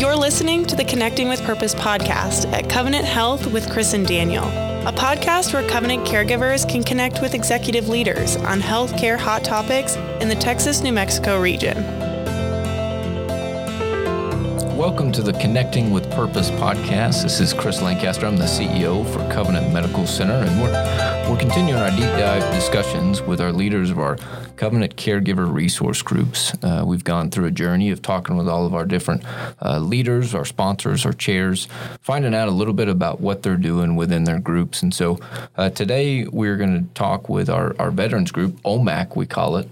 You're listening to the Connecting with Purpose podcast at Covenant Health with Chris and Daniel, a podcast where Covenant caregivers can connect with executive leaders on healthcare hot topics in the Texas New Mexico region. Welcome to the Connecting with Purpose podcast. This is Chris Lancaster. I'm the CEO for Covenant Medical Center, and we're, we're continuing our deep dive discussions with our leaders of our Covenant Caregiver Resource Groups. Uh, we've gone through a journey of talking with all of our different uh, leaders, our sponsors, our chairs, finding out a little bit about what they're doing within their groups. And so uh, today we're going to talk with our, our veterans group, OMAC, we call it.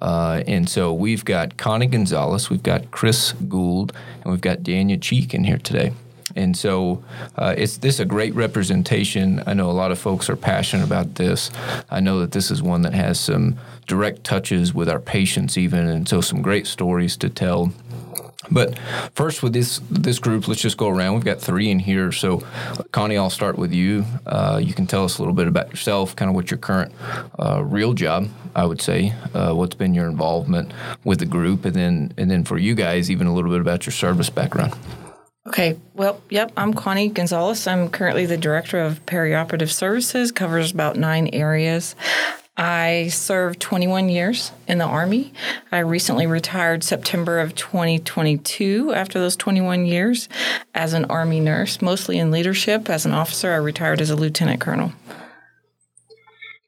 Uh, and so we've got Connie Gonzales, we've got Chris Gould, and we've got Danya Cheek in here today. And so uh, it's this a great representation. I know a lot of folks are passionate about this. I know that this is one that has some direct touches with our patients, even, and so some great stories to tell. But first, with this this group, let's just go around. We've got three in here. So, Connie, I'll start with you. Uh, you can tell us a little bit about yourself, kind of what your current uh, real job, I would say, uh, what's been your involvement with the group, and then and then for you guys, even a little bit about your service background. Okay, well, yep, I'm Connie Gonzales. I'm currently the Director of Perioperative Services, covers about nine areas. I served 21 years in the Army. I recently retired September of 2022 after those 21 years as an Army nurse, mostly in leadership. As an officer, I retired as a lieutenant colonel.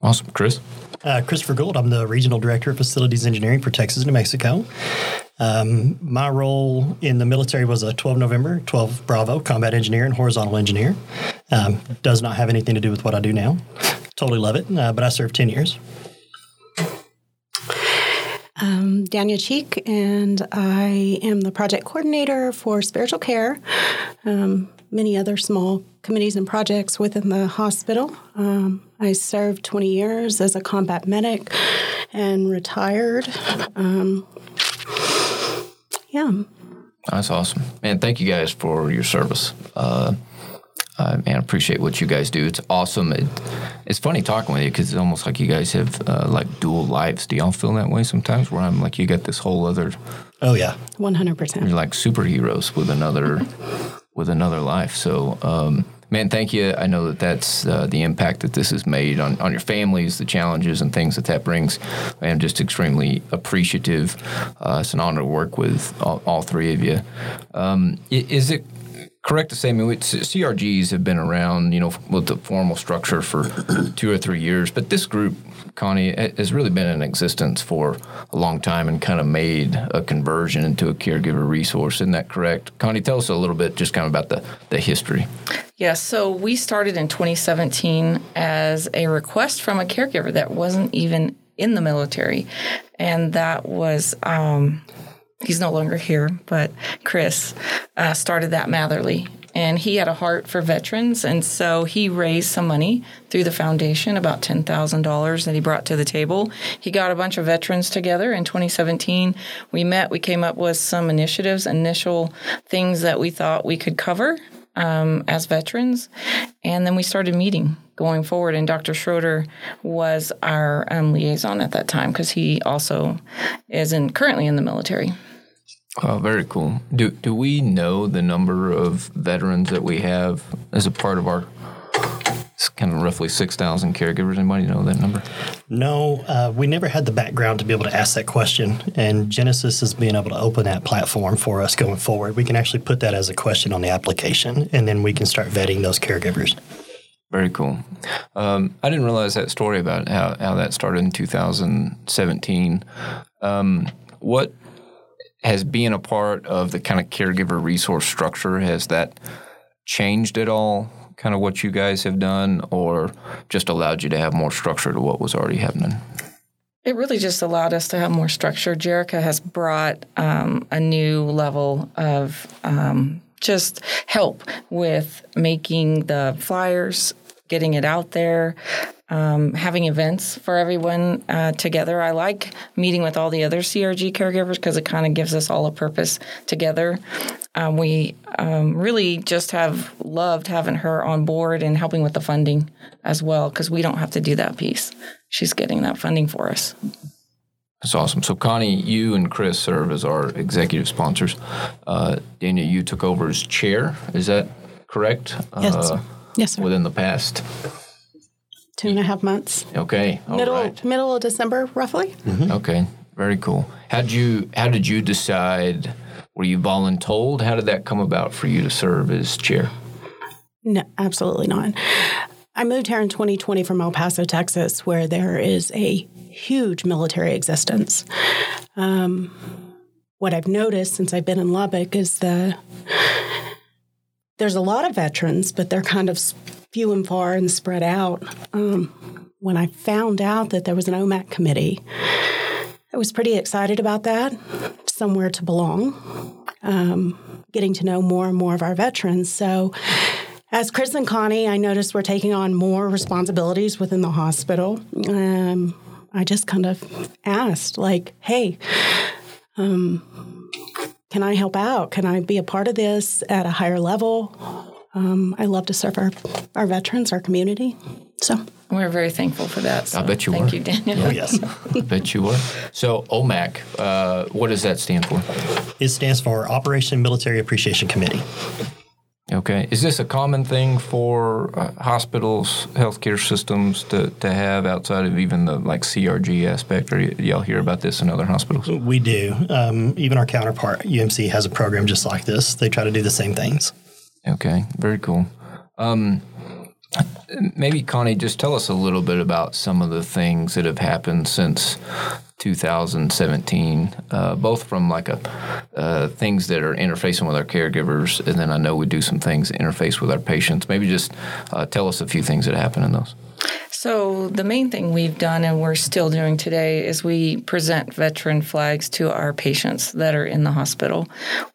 Awesome. Chris? Uh, Christopher Gould. I'm the Regional Director of Facilities Engineering for Texas, New Mexico. Um, my role in the military was a 12 November, 12 Bravo combat engineer and horizontal engineer. Um, does not have anything to do with what I do now. totally love it, uh, but I served 10 years. Um, Danya Cheek, and I am the project coordinator for spiritual care, um, many other small committees and projects within the hospital. Um, I served 20 years as a combat medic and retired. Yeah. That's awesome. Man, thank you guys for your service. Uh, uh, man, appreciate what you guys do. It's awesome. It, it's funny talking with you because it's almost like you guys have uh, like dual lives. Do y'all feel that way sometimes? Where I'm like, you got this whole other. Oh yeah, one hundred percent. You're like superheroes with another, with another life. So, um, man, thank you. I know that that's uh, the impact that this has made on, on your families, the challenges and things that that brings. I'm just extremely appreciative. Uh, it's an honor to work with all, all three of you. Um, is it correct to say, I mean, CRGs have been around, you know, with the formal structure for two or three years, but this group, Connie, has really been in existence for a long time and kind of made a conversion into a caregiver resource. Isn't that correct? Connie, tell us a little bit just kind of about the, the history. Yes, yeah, so we started in 2017 as a request from a caregiver that wasn't even in the military. And that was um, he's no longer here, but Chris uh, started that Matherly. And he had a heart for veterans. And so he raised some money through the foundation, about $10,000 that he brought to the table. He got a bunch of veterans together in 2017. We met, we came up with some initiatives, initial things that we thought we could cover um, as veterans. And then we started meeting going forward. And Dr. Schroeder was our um, liaison at that time because he also is in, currently in the military. Oh, very cool. Do do we know the number of veterans that we have as a part of our It's kind of roughly 6,000 caregivers. Anybody know that number? No, uh, we never had the background to be able to ask that question. And Genesis is being able to open that platform for us going forward. We can actually put that as a question on the application, and then we can start vetting those caregivers. Very cool. Um, I didn't realize that story about how, how that started in 2017. Um, what has being a part of the kind of caregiver resource structure has that changed at all kind of what you guys have done or just allowed you to have more structure to what was already happening? It really just allowed us to have more structure. Jerica has brought um, a new level of um, just help with making the flyers getting it out there um, having events for everyone uh, together. I like meeting with all the other CRG caregivers because it kind of gives us all a purpose together. Um, we um, really just have loved having her on board and helping with the funding as well because we don't have to do that piece. She's getting that funding for us. That's awesome. So, Connie, you and Chris serve as our executive sponsors. Uh, Danya, you took over as chair. Is that correct? Yes. Uh, Yes, sir. within the past. Two and a half months. Okay. All middle right. middle of December, roughly. Okay. Very cool. How did you How did you decide? Were you voluntold? How did that come about for you to serve as chair? No, absolutely not. I moved here in 2020 from El Paso, Texas, where there is a huge military existence. Um, what I've noticed since I've been in Lubbock is the there's a lot of veterans, but they're kind of few and far and spread out. Um, when I found out that there was an OMAC committee, I was pretty excited about that. Somewhere to belong, um, getting to know more and more of our veterans. So, as Chris and Connie, I noticed we're taking on more responsibilities within the hospital. Um, I just kind of asked, like, hey, um, can I help out? Can I be a part of this at a higher level? Um, I love to serve our, our veterans, our community. So, We're very thankful for that. So I bet you thank were. you, Daniel. Oh, yes. I bet you were. So, OMAC, uh, what does that stand for? it stands for Operation Military Appreciation Committee. Okay. Is this a common thing for uh, hospitals, healthcare systems to, to have outside of even the like CRG aspect? Or y- y'all hear about this in other hospitals? We do. Um, even our counterpart, UMC, has a program just like this. They try to do the same things. Okay. Very cool. Um, maybe Connie, just tell us a little bit about some of the things that have happened since 2017, uh, both from like a uh, things that are interfacing with our caregivers, and then I know we do some things interface with our patients. Maybe just uh, tell us a few things that happen in those. So, the main thing we've done and we're still doing today is we present veteran flags to our patients that are in the hospital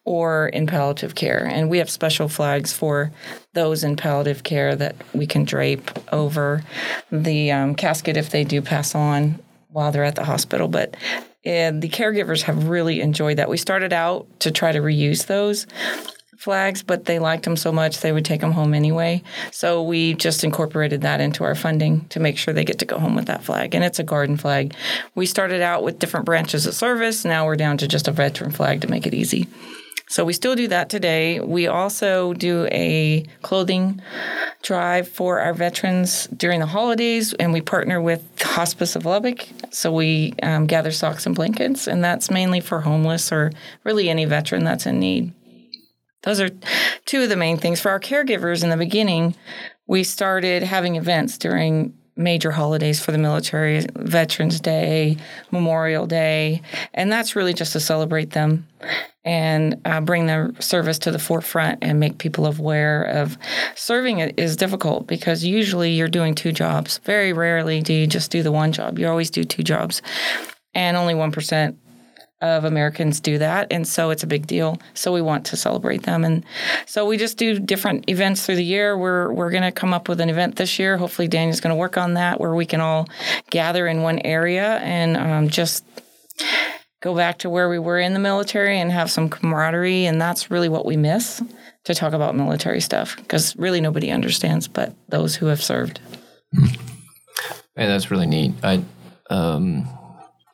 or in palliative care. And we have special flags for those in palliative care that we can drape over the um, casket if they do pass on while they're at the hospital. But and the caregivers have really enjoyed that. We started out to try to reuse those flags, but they liked them so much they would take them home anyway. So we just incorporated that into our funding to make sure they get to go home with that flag. And it's a garden flag. We started out with different branches of service. Now we're down to just a veteran flag to make it easy. So we still do that today. We also do a clothing drive for our veterans during the holidays, and we partner with Hospice of Lubbock. So we um, gather socks and blankets, and that's mainly for homeless or really any veteran that's in need. Those are two of the main things. For our caregivers in the beginning, we started having events during major holidays for the military Veterans Day, Memorial Day, and that's really just to celebrate them and uh, bring their service to the forefront and make people aware of serving is difficult because usually you're doing two jobs. Very rarely do you just do the one job. You always do two jobs. And only 1% of Americans do that, and so it's a big deal. So we want to celebrate them, and so we just do different events through the year. We're we're going to come up with an event this year. Hopefully, Danya's going to work on that, where we can all gather in one area and um, just go back to where we were in the military and have some camaraderie, and that's really what we miss to talk about military stuff because really nobody understands but those who have served. Hey, that's really neat. I, um,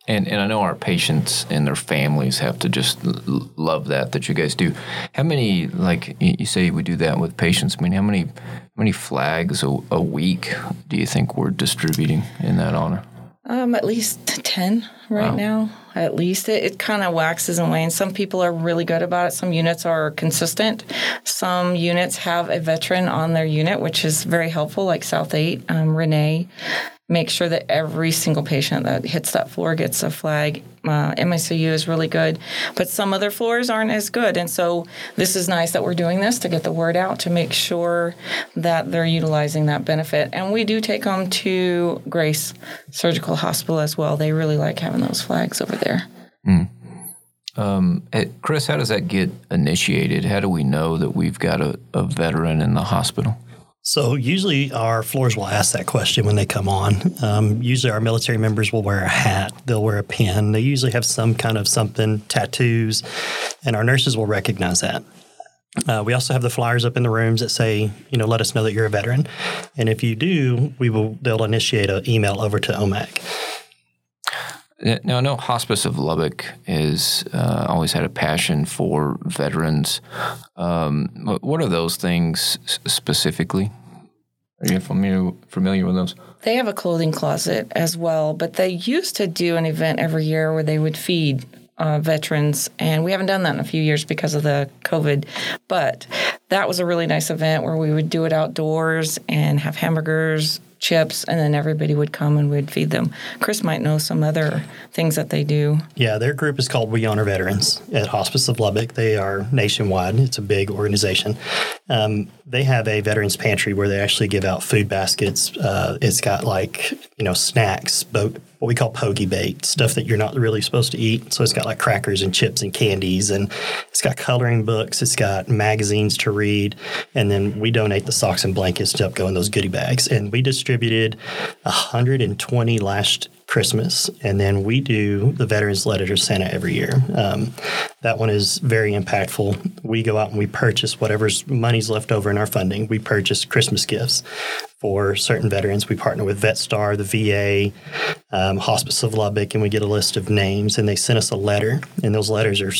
and and I know our patients and their families have to just l- love that that you guys do. How many like you say we do that with patients? I mean, how many how many flags a, a week do you think we're distributing in that honor? Um, at least 10 right now. At least it, it kind of waxes and wanes. Some people are really good about it. Some units are consistent. Some units have a veteran on their unit, which is very helpful, like South 8. Um, Renee makes sure that every single patient that hits that floor gets a flag. Uh, MICU is really good, but some other floors aren't as good. And so this is nice that we're doing this to get the word out to make sure that they're utilizing that benefit. And we do take them to Grace Surgical Hospital as well. They really like having those flags over there. Hey, Chris, how does that get initiated? How do we know that we've got a, a veteran in the hospital? So usually our floors will ask that question when they come on. Um, usually our military members will wear a hat, they'll wear a pin. They usually have some kind of something, tattoos, and our nurses will recognize that. Uh, we also have the flyers up in the rooms that say, you know, let us know that you're a veteran. And if you do, we will they'll initiate an email over to OMAC. Now, I know Hospice of Lubbock has uh, always had a passion for veterans. Um, what are those things specifically? Are you familiar familiar with those? They have a clothing closet as well, but they used to do an event every year where they would feed uh, veterans, and we haven't done that in a few years because of the COVID. But that was a really nice event where we would do it outdoors and have hamburgers, chips, and then everybody would come and we'd feed them. Chris might know some other things that they do. Yeah, their group is called We Honor Veterans at Hospice of Lubbock. They are nationwide. It's a big organization. Um, they have a veterans pantry where they actually give out food baskets. Uh, it's got like you know snacks, boat what we call pogey bait, stuff that you're not really supposed to eat. So it's got like crackers and chips and candies, and it's got coloring books, it's got magazines to read, and then we donate the socks and blankets to go in those goodie bags. And we distributed 120 last Christmas, and then we do the Veterans Letter to Santa every year. Um, that one is very impactful. We go out and we purchase whatever's money's left over in our funding. We purchase Christmas gifts for certain veterans. We partner with VetStar, the VA, um, Hospice of Lubbock, and we get a list of names, and they send us a letter, and those letters are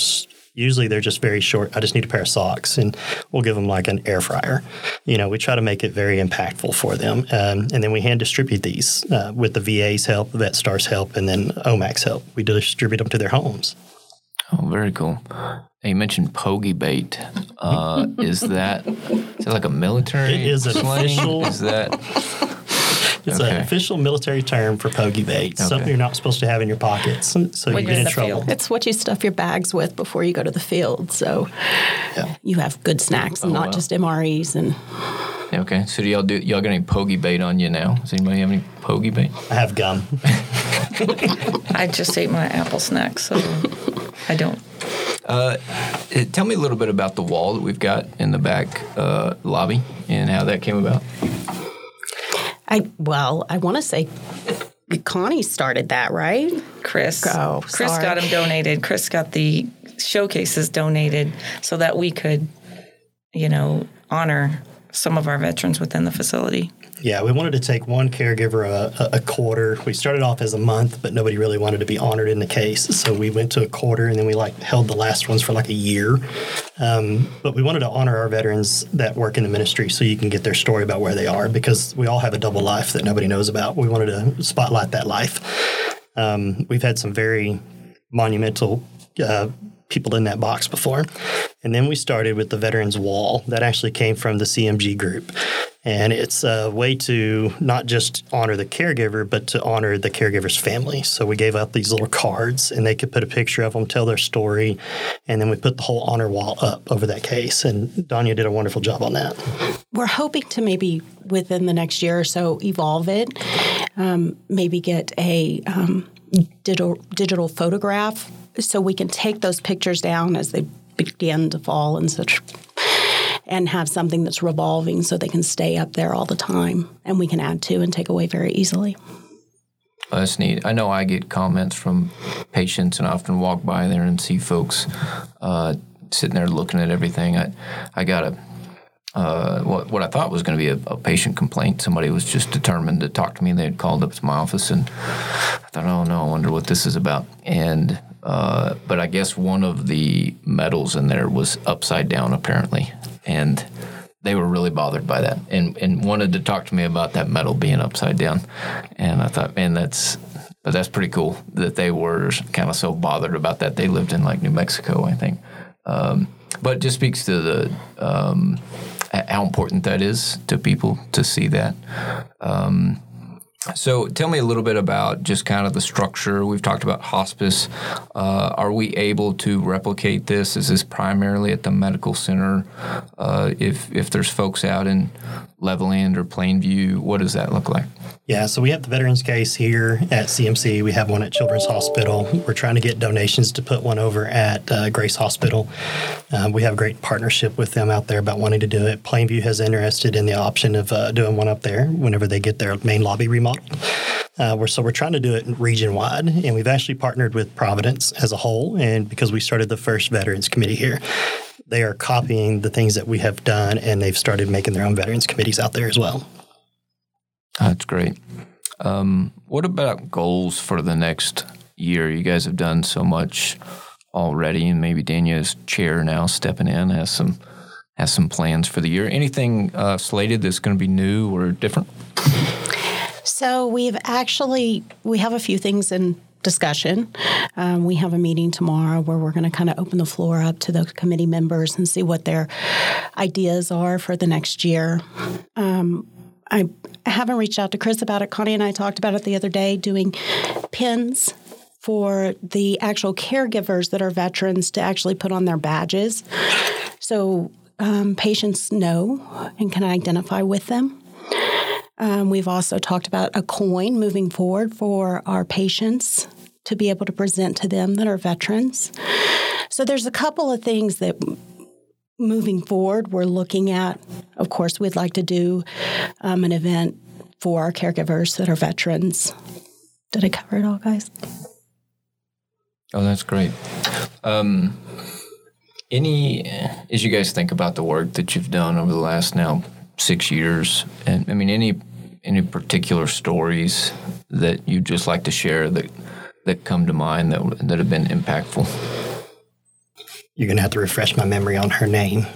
Usually they're just very short. I just need a pair of socks, and we'll give them like an air fryer. You know, we try to make it very impactful for them, um, and then we hand distribute these uh, with the VA's help, VetStar's help, and then OMAC's help. We distribute them to their homes. Oh, very cool. you mentioned pogey bait. Uh, is that is that like a military? It is an official. Is that it's okay. an official military term for pogey bait. Okay. Something you're not supposed to have in your pockets, so when you get in, in trouble. Field. It's what you stuff your bags with before you go to the field. So yeah. you have good snacks and oh, not wow. just MREs and. Okay, so do y'all do y'all got any pogey bait on you now? Does anybody have any pogey bait? I have gum. I just ate my apple snack, so I don't. Uh, tell me a little bit about the wall that we've got in the back uh, lobby and how that came about. I well, I want to say Connie started that, right? Chris. Oh, Chris sorry. got them donated. Chris got the showcases donated so that we could, you know, honor some of our veterans within the facility. Yeah, we wanted to take one caregiver a, a, quarter. We started off as a month, but nobody really wanted to be honored in the case, so we went to a quarter, and then we like held the last ones for like a year. Um, but we wanted to honor our veterans that work in the ministry, so you can get their story about where they are, because we all have a double life that nobody knows about. We wanted to spotlight that life. Um, we've had some very monumental uh, people in that box before. And then we started with the Veterans Wall that actually came from the CMG group. And it's a way to not just honor the caregiver, but to honor the caregiver's family. So we gave out these little cards and they could put a picture of them, tell their story. And then we put the whole honor wall up over that case. And Danya did a wonderful job on that. We're hoping to maybe within the next year or so evolve it, um, maybe get a um, digital, digital photograph so we can take those pictures down as they begin to fall and such and have something that's revolving so they can stay up there all the time and we can add to and take away very easily. Oh, that's neat. I know I get comments from patients and I often walk by there and see folks uh, sitting there looking at everything. I, I got a uh, what, what I thought was going to be a, a, patient complaint. Somebody was just determined to talk to me. And they had called up to my office, and I thought, oh no, I wonder what this is about. And uh, but I guess one of the medals in there was upside down, apparently and they were really bothered by that and, and wanted to talk to me about that medal being upside down. And I thought, man, that's but that's pretty cool that they were kind of so bothered about that. They lived in like New Mexico, I think. Um, but just speaks to the um, how important that is to people to see that. Um, so, tell me a little bit about just kind of the structure. We've talked about hospice. Uh, are we able to replicate this? Is this primarily at the medical center? Uh, if if there's folks out in Levelland or Plainview, what does that look like? Yeah, so we have the veterans case here at CMC. We have one at Children's Hospital. We're trying to get donations to put one over at uh, Grace Hospital. Uh, we have a great partnership with them out there about wanting to do it. Plainview has interested in the option of uh, doing one up there whenever they get their main lobby remodeled. Uh, we're, so we're trying to do it region wide, and we've actually partnered with Providence as a whole. And because we started the first veterans committee here, they are copying the things that we have done, and they've started making their own veterans committees out there as well. That's great. Um, what about goals for the next year. You guys have done so much already, and maybe Danya's chair now stepping in has some has some plans for the year. Anything uh, slated that's going to be new or different? So we've actually we have a few things in discussion. Um, we have a meeting tomorrow where we're going to kind of open the floor up to the committee members and see what their ideas are for the next year. Um, I haven't reached out to Chris about it. Connie and I talked about it the other day, doing pins for the actual caregivers that are veterans to actually put on their badges. So um, patients know and can identify with them. Um, we've also talked about a coin moving forward for our patients to be able to present to them that are veterans. So there's a couple of things that moving forward we're looking at. Of course, we'd like to do um, an event for our caregivers that are veterans. Did I cover it all, guys? Oh, that's great. Um, any, as you guys think about the work that you've done over the last now six years, and I mean, any any particular stories that you'd just like to share that that come to mind that that have been impactful? You're going to have to refresh my memory on her name.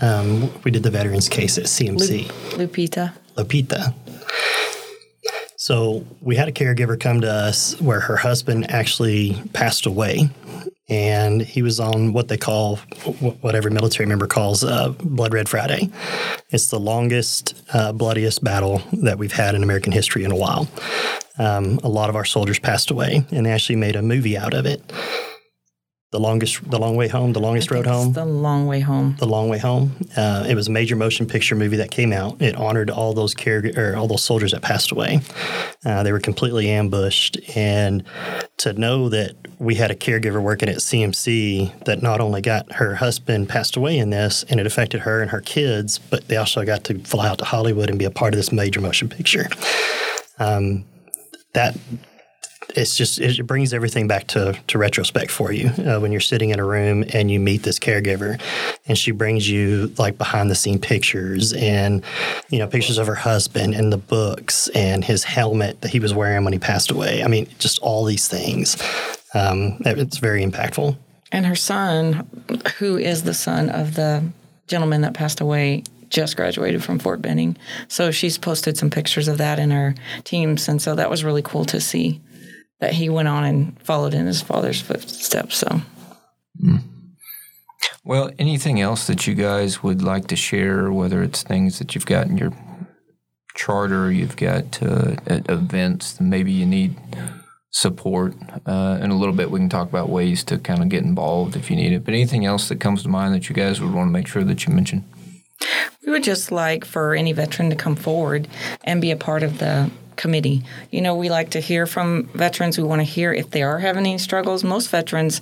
Um, we did the veterans case at CMC. Lupita. Lupita. So we had a caregiver come to us where her husband actually passed away, and he was on what they call, what every military member calls uh, Blood Red Friday. It's the longest, uh, bloodiest battle that we've had in American history in a while. Um, a lot of our soldiers passed away, and they actually made a movie out of it the longest the long way home the longest road home. the long way home. The long way home. Uh, it was a major motion picture movie that came out. It honored all those care or all those soldiers that passed away. Uh, they were completely ambushed. And to know that we had a caregiver working at cmc that not only got her husband passed away in this and it affected her and her kids but they also got to fly out to hollywood and be a part of this major motion picture. Um, that it's just it brings everything back to to retrospect for you uh, when you're sitting in a room and you meet this caregiver and she brings you like behind the scene pictures and you know pictures of her husband and the books and his helmet that he was wearing when he passed away i mean just all these things um, it's very impactful and her son who is the son of the gentleman that passed away just graduated from Fort Benning. So she's posted some pictures of that in her teams. And so that was really cool to see that he went on and followed in his father's footsteps. So. Mm. Well, anything else that you guys would like to share, whether it's things that you've got in your charter, you've got uh, events, maybe you need support. Uh, in a little bit, we can talk about ways to kind of get involved if you need it. But anything else that comes to mind that you guys would want to make sure that you mention? We would just like for any veteran to come forward and be a part of the committee. You know, we like to hear from veterans. We want to hear if they are having any struggles. Most veterans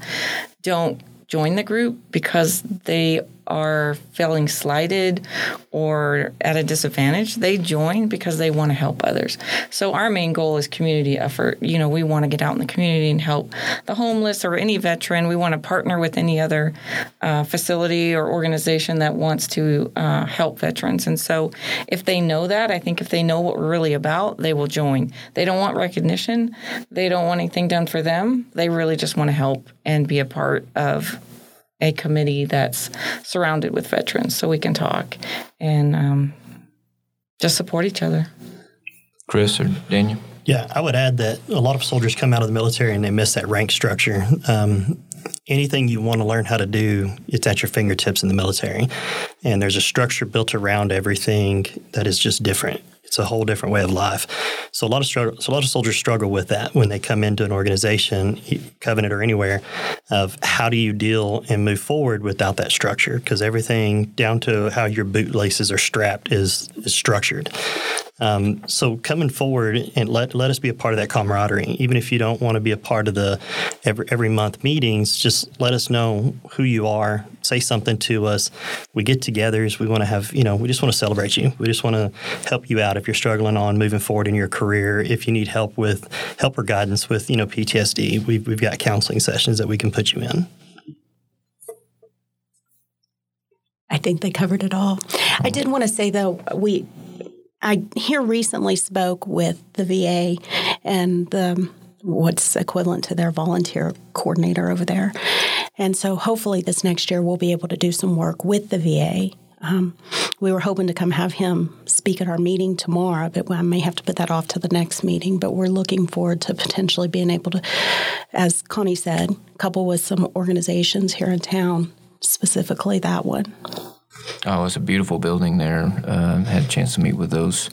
don't join the group because they are feeling slighted or at a disadvantage, they join because they want to help others. So our main goal is community effort. You know, we want to get out in the community and help the homeless or any veteran. We want to partner with any other uh, facility or organization that wants to uh, help veterans. And so if they know that, I think if they know what we're really about, they will join. They don't want recognition. They don't want anything done for them. They really just want to help and be a part of a committee that's surrounded with veterans so we can talk and um, just support each other. Chris or Daniel? Yeah, I would add that a lot of soldiers come out of the military and they miss that rank structure. Um, anything you want to learn how to do, it's at your fingertips in the military. And there's a structure built around everything that is just different. It's a whole different way of life. So a lot of struggle, so a lot of soldiers struggle with that when they come into an organization, Covenant or anywhere, of how do you deal and move forward without that structure? Because everything down to how your boot laces are strapped is is structured. Um, so coming forward and let let us be a part of that camaraderie. Even if you don't want to be a part of the every every month meetings, just let us know who you are. Say something to us. We get togethers. We want to have you know we just want to celebrate you. We just want to help you out if you're struggling on moving forward in your career. If you need help with help or guidance with you know PTSD, we've we've got counseling sessions that we can put you in. I think they covered it all. I did want to say though, we I here recently spoke with the VA and the what's equivalent to their volunteer coordinator over there. And so hopefully this next year we'll be able to do some work with the VA. Um, we were hoping to come have him speak at our meeting tomorrow, but I may have to put that off to the next meeting. But we're looking forward to potentially being able to, as Connie said, couple with some organizations here in town, specifically that one. Oh, it's a beautiful building there. Uh, had a chance to meet with those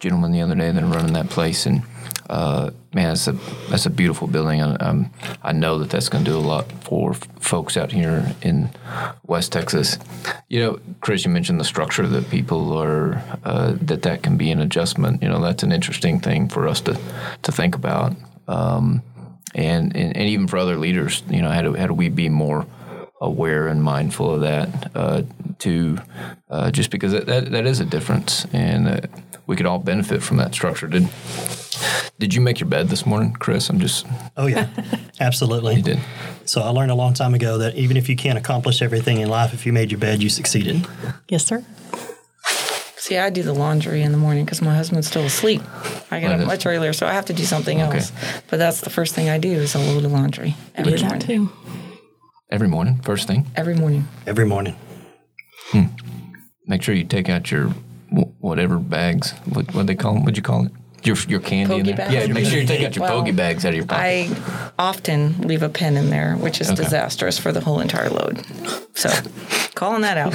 gentlemen the other day that are running that place, and uh, man, that's a that's a beautiful building. And um, I know that that's going to do a lot for f- folks out here in West Texas. You know, Chris, you mentioned the structure that people are uh, that that can be an adjustment. You know, that's an interesting thing for us to to think about. Um, and, and, and even for other leaders, you know, how do, how do we be more aware and mindful of that uh, too, uh, just because that, that, that is a difference, and uh, we could all benefit from that structure. Did Did you make your bed this morning, Chris? I'm just. Oh yeah, absolutely. You did. So I learned a long time ago that even if you can't accomplish everything in life, if you made your bed, you succeeded. Yes, sir. See, I do the laundry in the morning because my husband's still asleep. I get up much earlier, so I have to do something Okay. else. But that's the first thing I do is a load of laundry every Do that morning. too. Every morning, first thing, Every morning. Every morning. Hmm. make sure you take out your wh- whatever bags. What what they call them? What'd you call it? Your your candy in there. bags? Yeah, make sure you take out your Well, pogey bags out of your pocket. I often leave a pen in there, which is Okay. disastrous for the whole entire load. So, calling that out.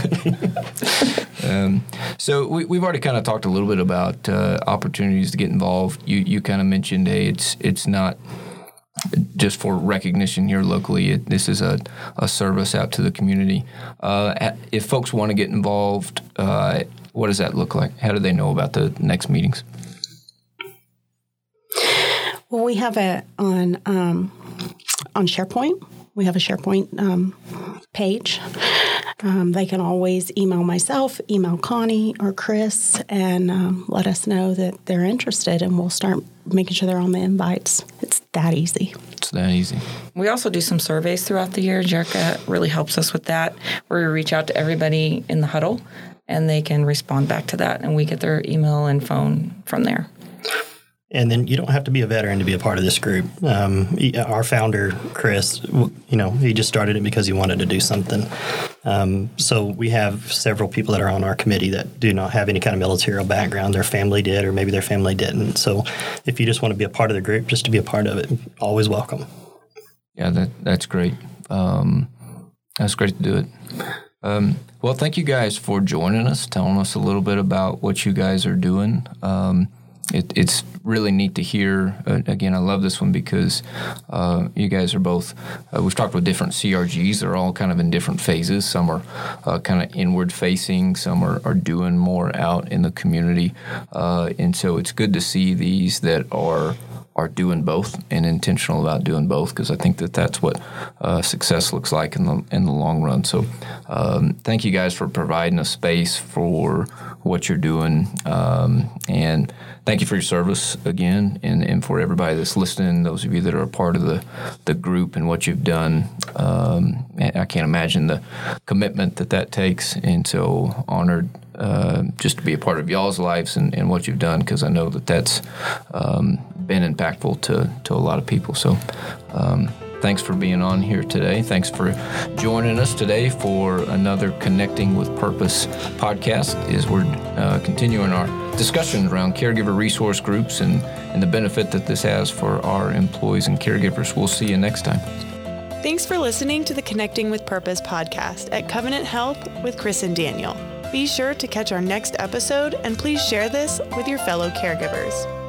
So we, we've already kind of talked a little bit about uh, opportunities to get involved. You you kind of mentioned, hey, it's it's not just for recognition here locally. It, this is a, a service out to the community. Uh, if folks want to get involved, uh, what does that look like? How do they know about the next meetings? Well, we have it on um, on SharePoint. We have a SharePoint um, page. Um, they can always email myself, email Connie or Chris, and um, let us know that they're interested, and we'll start making sure they're on the invites. It's that easy. It's that easy. We also do some surveys throughout the year. Jerica really helps us with that, where we reach out to everybody in the huddle and they can respond back to that, and we get their email and phone from there. And then you don't have to be a veteran to be a part of this group. Um, he- our founder, Chris, you know, he just started it because he wanted to do something. Um, so we have several people that are on our committee that do not have any kind of military background. Their family did, or maybe their family didn't. So if you just want to be a part of the group, just to be a part of it, always welcome. Yeah, that that's great. Um, that's great to do it. Um, well, thank you guys for joining us, telling us a little bit about what you guys are doing. Um, it, it's really neat to hear. Uh, again, I love this one because uh, you guys are both. Uh, we've talked with different CRGs. They're all kind of in different phases. Some are uh, kind of inward facing. Some are, are doing more out in the community. Uh, and so it's good to see these that are are doing both and intentional about doing both because I think that that's what uh, success looks like in the in the long run. So, um, thank you guys for providing a space for what you're doing, um, and thank you for your service again, and, and for everybody that's listening. Those of you that are a part of the the group and what you've done. Um, I can't imagine the commitment that that takes, and so honored uh, just to be a part of y'all's lives and, and what you've done because I know that that's um, been impactful to, to a lot of people. So, um, thanks for being on here today. Thanks for joining us today for another Connecting with Purpose podcast. As we're uh, continuing our discussion around caregiver resource groups and, and the benefit that this has for our employees and caregivers. We'll see you next time. Thanks for listening to the Connecting with Purpose podcast at Covenant Health with Chris and Daniel. Be sure to catch our next episode and please share this with your fellow caregivers.